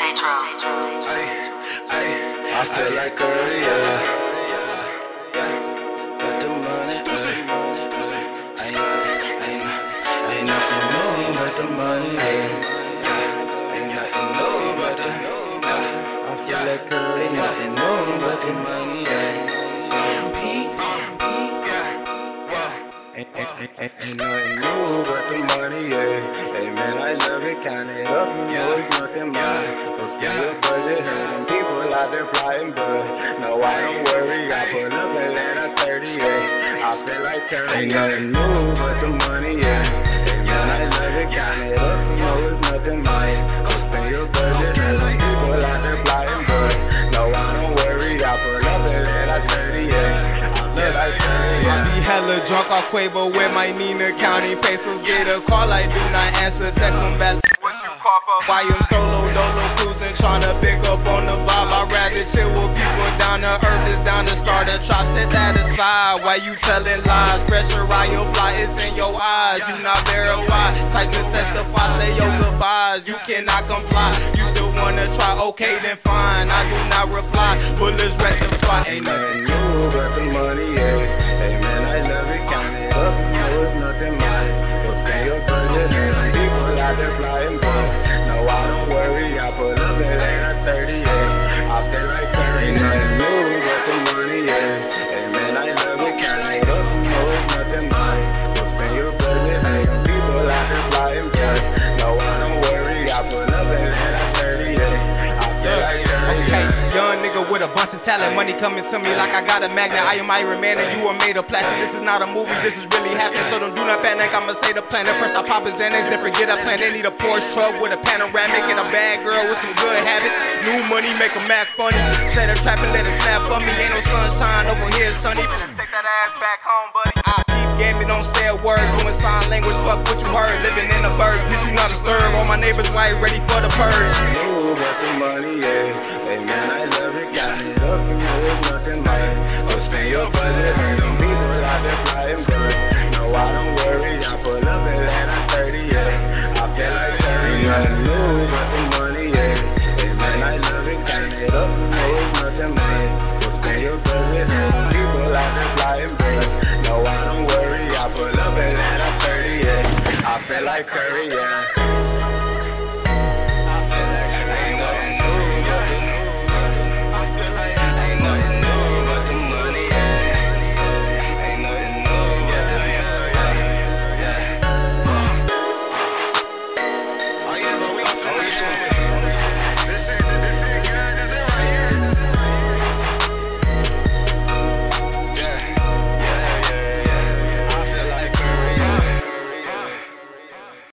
I feel like a yeah. Got the money, ain't, ain't, ain't nothing new but the money. Ain't nothing but the, I feel like Curry, ain't nothing new but the money, Ain't, ain't, ain't, ain't new but the money, yeah. Hey man, I love it, count it up, know it's nothing mine. So spend your budget, hurting people out there flying, but no, I don't worry. I put up Atlanta 30, yeah. I feel like Curry. Ain't nothing new but the money, yeah. Hella drunk off Cuervo with my Nina counting pesos. Get a call, I do not answer. Text them back. What you call for? Why I'm solo, dolo, cruising, tryna pick up down to earth. Is down to start a trap. Set that aside. Why you telling lies? Pressure, I apply. It's in your eyes. You not verified. Type to testify. Say your goodbyes. You cannot comply. You still wanna try? Okay, then fine. I do not reply. Bullets rectify. Ain't nothing new but the money, yeah. Hey man, I love it money, with a bunch of talent, money coming to me like I got a magnet. I am Iron Man and you are made of plastic. This is not a movie, this is really happening. So don't do not panic. I'ma say the planet first. I pop a Xanax, then forget I plan. They need a Porsche truck with a panoramic and a bad girl with some good habits. New money make a Mac funny. Set the trap and let it snap on me. Ain't no sunshine over here. Better take that ass back home, buddy. I keep gaming, don't say a word. Doing sign language, fuck what you heard. Living in a bird, please do not disturb. All my neighbors white, ready for the purge. But the money, yeah. Hey man, I nothing mine. Oh, spend your budget, and them people out there flying good. No, I don't worry, I pull up Atlanta 30, yeah. I feel like 30, nothing new but the money, yeah. Hey man, I love it, got it up, know it's nothing mine. So spend your budget, and them people out there flying good. No, I don't worry, I pull up Atlanta 30, yeah. I feel like Curry, yeah.